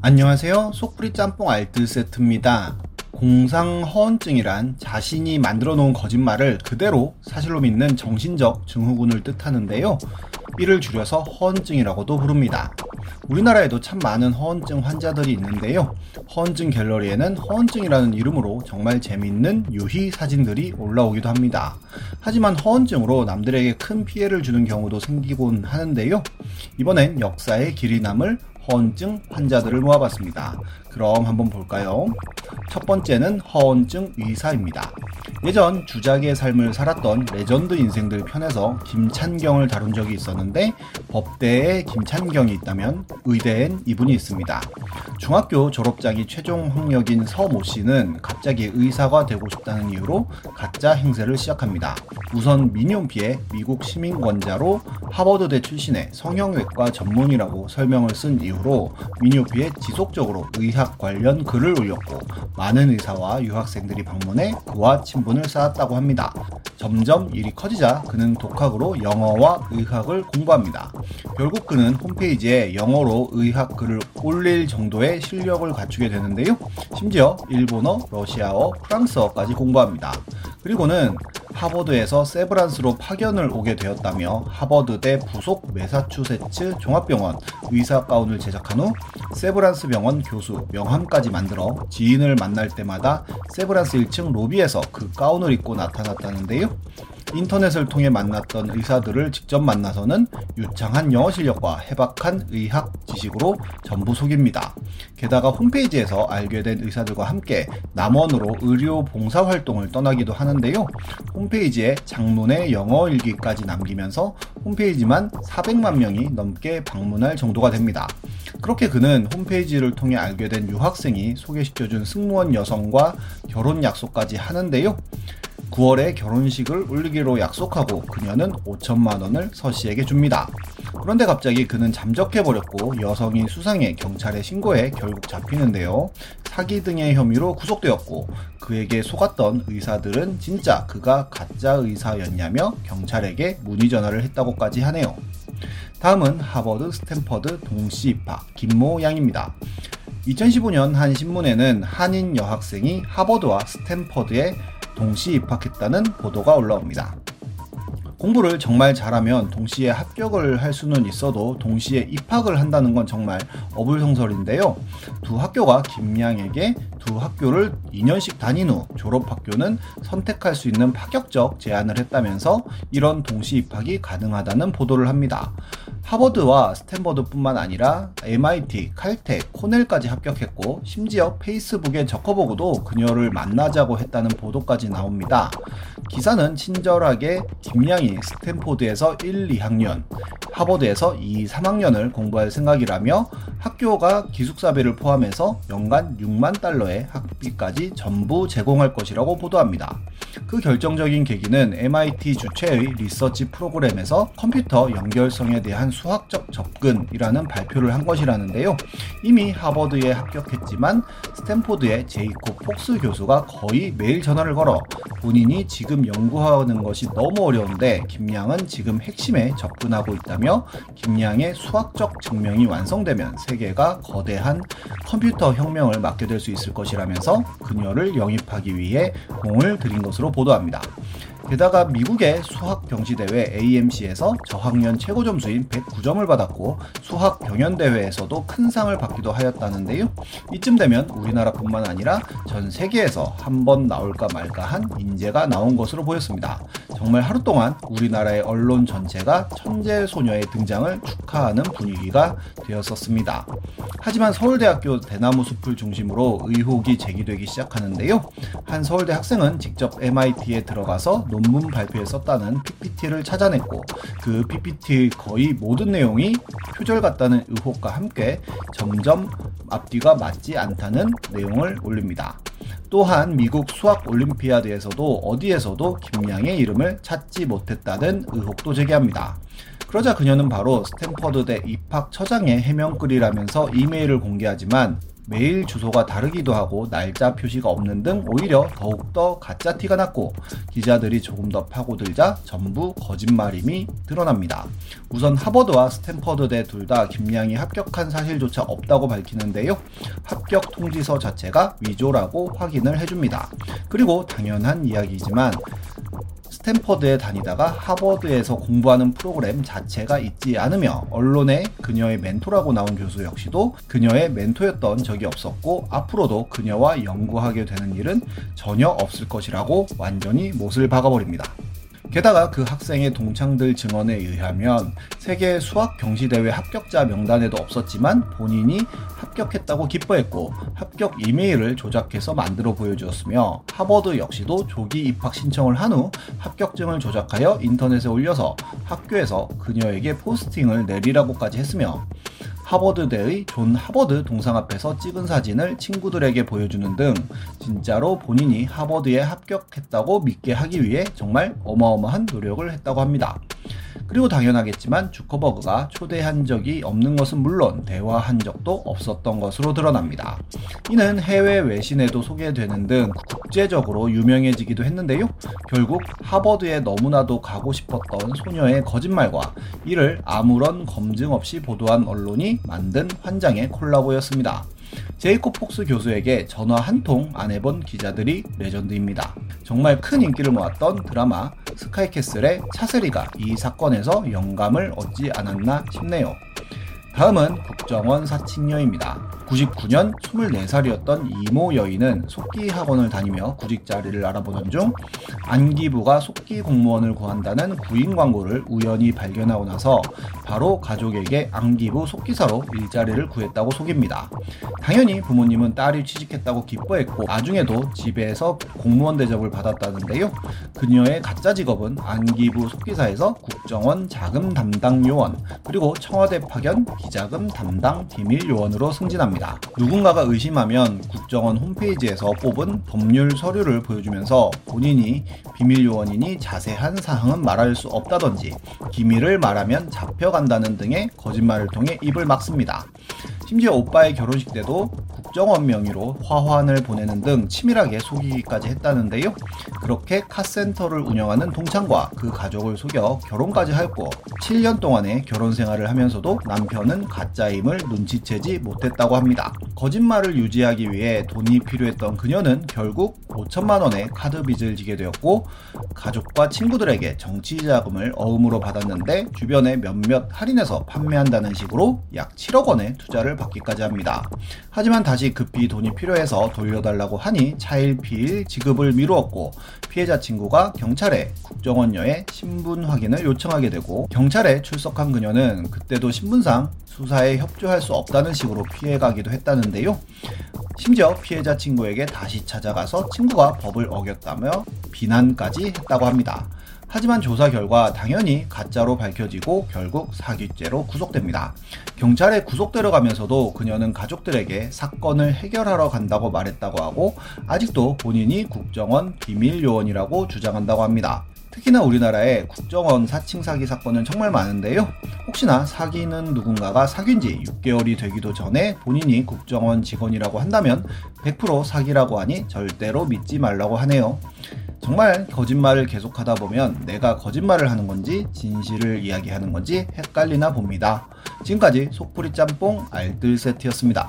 안녕하세요. 속풀이 짬뽕 알뜰 세트입니다. 공상 허언증이란 자신이 만들어 놓은 거짓말을 그대로 사실로 믿는 정신적 증후군을 뜻하는데요. 이를 줄여서 허언증이라고도 부릅니다. 우리나라에도 참 많은 허언증 환자들이 있는데요. 허언증 갤러리에는 허언증이라는 이름으로 정말 재밌는 유희 사진들이 올라오기도 합니다. 하지만 허언증으로 남들에게 큰 피해를 주는 경우도 생기곤 하는데요. 이번엔 역사에 길이 남을 허언증 환자들을 모아봤습니다. 그럼 한번 볼까요? 첫 번째는 허언증 의사입니다. 예전 주작의 삶을 살았던 레전드 인생들 편에서 김찬경을 다룬 적이 있었는데 법대에 김찬경이 있다면 의대엔 이분이 있습니다. 중학교 졸업장이 최종 학력인 서모 씨는 갑자기 의사가 되고 싶다는 이유로 가짜 행세를 시작합니다. 우선 민용피의 미국 시민권자로 하버드대 출신의 성형외과 전문이라고 설명을 쓴 이후로 민용피에 지속적으로 의학 관련 글을 올렸고 많은 의사와 유학생들이 방문해 그와 친분을 쌓았다고 합니다. 점점 일이 커지자 그는 독학으로 영어와 의학을 공부합니다. 결국 그는 홈페이지에 영어로 의학 글을 올릴 정도의 실력을 갖추게 되는데요. 심지어 일본어, 러시아어, 프랑스어까지 공부합니다. 그리고는 하버드에서 세브란스로 파견을 오게 되었다며 하버드대 부속 메사추세츠 종합병원 의사 가운을 제작한 후 세브란스 병원 교수 명함까지 만들어 지인을 만날 때마다 세브란스 1층 로비에서 그 가운을 입고 나타났다는데요. 인터넷을 통해 만났던 의사들을 직접 만나서는 유창한 영어 실력과 해박한 의학 지식으로 전부 속입니다. 게다가 홈페이지에서 알게 된 의사들과 함께 남원으로 의료 봉사 활동을 떠나기도 하는데요. 홈페이지에 장문의 영어 일기까지 남기면서 홈페이지만 400만 명이 넘게 방문할 정도가 됩니다. 그렇게 그는 홈페이지를 통해 알게 된 유학생이 소개시켜준 승무원 여성과 결혼 약속까지 하는데요. 9월에 결혼식을 올리기로 약속하고 그녀는 5천만 원을 서 씨에게 줍니다. 그런데 갑자기 그는 잠적해버렸고 여성이 수상해 경찰에 신고해 결국 잡히는데요. 사기 등의 혐의로 구속되었고 그에게 속았던 의사들은 진짜 그가 가짜 의사였냐며 경찰에게 문의 전화를 했다고까지 하네요. 다음은 하버드 스탠퍼드 동시 입학 김모 양입니다. 2015년 한 신문에는 한인 여학생이 하버드와 스탠퍼드에 동시 입학했다는 보도가 올라옵니다. 공부를 정말 잘하면 동시에 합격을 할 수는 있어도 동시에 입학을 한다는 건 정말 어불성설인데요. 두 학교가 김양에게 두 학교를 2년씩 다닌 후 졸업 학교는 선택할 수 있는 파격적 제안을 했다면서 이런 동시 입학이 가능하다는 보도를 합니다. 하버드와 스탠버드뿐만 아니라 MIT, 칼텍, 코넬까지 합격했고 심지어 페이스북의 저커버그도 그녀를 만나자고 했다는 보도까지 나옵니다. 기사는 친절하게 김양이 스탠포드에서 1, 2학년, 하버드에서 2, 3학년을 공부할 생각이라며 학교가 기숙사비를 포함해서 연간 6만 달러의 학비까지 전부 제공할 것이라고 보도합니다. 그 결정적인 계기는 MIT 주최의 리서치 프로그램에서 컴퓨터 연결성에 대한 수학적 접근이라는 발표를 한 것이라는데요. 이미 하버드에 합격했지만 스탠포드의 제이콥 폭스 교수가 거의 매일 전화를 걸어 본인이 지금 연구하는 것이 너무 어려운데 김양은 지금 핵심에 접근하고 있다며 김양의 수학적 증명이 완성되면 세계가 거대한 컴퓨터 혁명을 맡게 될 수 있을 것이라면서 그녀를 영입하기 위해 공을 들인 것으로 보도합니다. 게다가 미국의 수학 병시 대회 AMC에서 저학년 최고 점수인 109점을 받았고 수학 경연 대회에서도 큰 상을 받기도 하였다는데요. 이쯤 되면 우리나라뿐만 아니라 전 세계에서 한 번 나올까 말까 한 인재가 나온 것으로 보였습니다. 정말 하루 동안 우리나라의 언론 전체가 천재 소녀의 등장을 축하하는 분위기가 되었었습니다. 하지만 서울대학교 대나무 숲을 중심으로 의혹이 제기되기 시작하는데요. 한 서울대 학생은 직접 MIT에 들어가서 논문 발표에 썼다는 PPT를 찾아냈고 그 PPT의 거의 모든 내용이 표절 같다는 의혹과 함께 점점 앞뒤가 맞지 않다는 내용을 올립니다. 또한 미국 수학 올림피아드에서도 어디에서도 김양의 이름을 찾지 못했다는 의혹도 제기합니다. 그러자 그녀는 바로 스탠퍼드대 입학 처장의 해명글이라면서 이메일을 공개하지만 메일 주소가 다르기도 하고 날짜 표시가 없는 등 오히려 더욱더 가짜 티가 났고 기자들이 조금 더 파고들자 전부 거짓말임이 드러납니다. 우선 하버드와 스탠퍼드대 둘 다 김양이 합격한 사실조차 없다고 밝히는데요. 합격 통지서 자체가 위조라고 확인을 해줍니다. 그리고 당연한 이야기지만 스탠퍼드에 다니다가 하버드에서 공부하는 프로그램 자체가 있지 않으며 언론에 그녀의 멘토라고 나온 교수 역시도 그녀의 멘토였던 적이 없었고 앞으로도 그녀와 연구하게 되는 일은 전혀 없을 것이라고 완전히 못을 박아버립니다. 게다가 그 학생의 동창들 증언에 의하면 세계 수학 경시대회 합격자 명단에도 없었지만 본인이 합격했다고 기뻐했고 합격 이메일을 조작해서 만들어 보여주었으며 하버드 역시도 조기 입학 신청을 한 후 합격증을 조작하여 인터넷에 올려서 학교에서 그녀에게 포스팅을 내리라고까지 했으며 하버드대의 존 하버드 동상 앞에서 찍은 사진을 친구들에게 보여주는 등 진짜로 본인이 하버드에 합격했다고 믿게 하기 위해 정말 어마어마한 노력을 했다고 합니다. 그리고 당연하겠지만 주커버그가 초대한 적이 없는 것은 물론 대화한 적도 없었던 것으로 드러납니다. 이는 해외 외신에도 소개되는 등 국제적으로 유명해지기도 했는데요. 결국 하버드에 너무나도 가고 싶었던 소녀의 거짓말과 이를 아무런 검증 없이 보도한 언론이 만든 환장의 콜라보였습니다. 제이콥 폭스 교수에게 전화 한 통 안 해본 기자들이 레전드입니다. 정말 큰 인기를 모았던 드라마 스카이캐슬의 차세리가 이 사건에서 영감을 얻지 않았나 싶네요. 다음은 국정원 사칭녀입니다. 99년 24살이었던 이모 여인은 속기 학원을 다니며 구직 자리를 알아보던 중 안기부가 속기 공무원을 구한다는 구인 광고를 우연히 발견하고 나서 바로 가족에게 안기부 속기사로 일자리를 구했다고 속입니다. 당연히 부모님은 딸이 취직했다고 기뻐했고 나중에도 집에서 공무원 대접을 받았다는데요. 그녀의 가짜 직업은 안기부 속기사에서 국정원 자금 담당 요원 그리고 청와대 파견 기자금 담당 비밀 요원으로 승진합니다. 누군가가 의심하면 국정원 홈페이지에서 뽑은 법률 서류를 보여주면서 본인이 비밀 요원이니 자세한 사항은 말할 수 없다든지 기밀을 말하면 잡혀간다는 등의 거짓말을 통해 입을 막습니다. 심지어 오빠의 결혼식 때도 국정원 명의로 화환을 보내는 등 치밀하게 속이기까지 했다는데요. 그렇게 카센터를 운영하는 동창과 그 가족을 속여 결혼까지 했고 7년 동안의 결혼 생활을 하면서도 남편은 가짜임을 눈치채지 못했다고 합니다. 거짓말을 유지하기 위해 돈이 필요했던 그녀는 결국 5천만 원의 카드 빚을 지게 되었고 가족과 친구들에게 정치 자금을 어음으로 받았는데 주변에 몇몇 할인해서 판매한다는 식으로 약 7억 원의 투자를 받기까지 합니다. 하지만 다시 급히 돈이 필요해서 돌려달라고 하니 차일피일 지급을 미루었고 피해자 친구가 경찰에 국정원녀의 신분 확인을 요청하게 되고 경찰에 출석한 그녀는 그때도 신분상 수사에 협조할 수 없다는 식으로 피해가기도 했다는데요. 심지어 피해자 친구에게 다시 찾아가서 친구가 법을 어겼다며 비난까지 했다고 합니다. 하지만 조사 결과 당연히 가짜로 밝혀지고 결국 사기죄로 구속됩니다. 경찰에 구속되어가면서도 그녀는 가족들에게 사건을 해결하러 간다고 말했다고 하고 아직도 본인이 국정원 비밀 요원이라고 주장한다고 합니다. 특히나 우리나라에 국정원 사칭 사기 사건은 정말 많은데요. 혹시나 사기는 누군가가 사귄 지 6개월이 되기도 전에 본인이 국정원 직원이라고 한다면 100% 사기라고 하니 절대로 믿지 말라고 하네요. 정말 거짓말을 계속하다 보면 내가 거짓말을 하는 건지 진실을 이야기하는 건지 헷갈리나 봅니다. 지금까지 속풀이 짬뽕 알뜰 세트였습니다.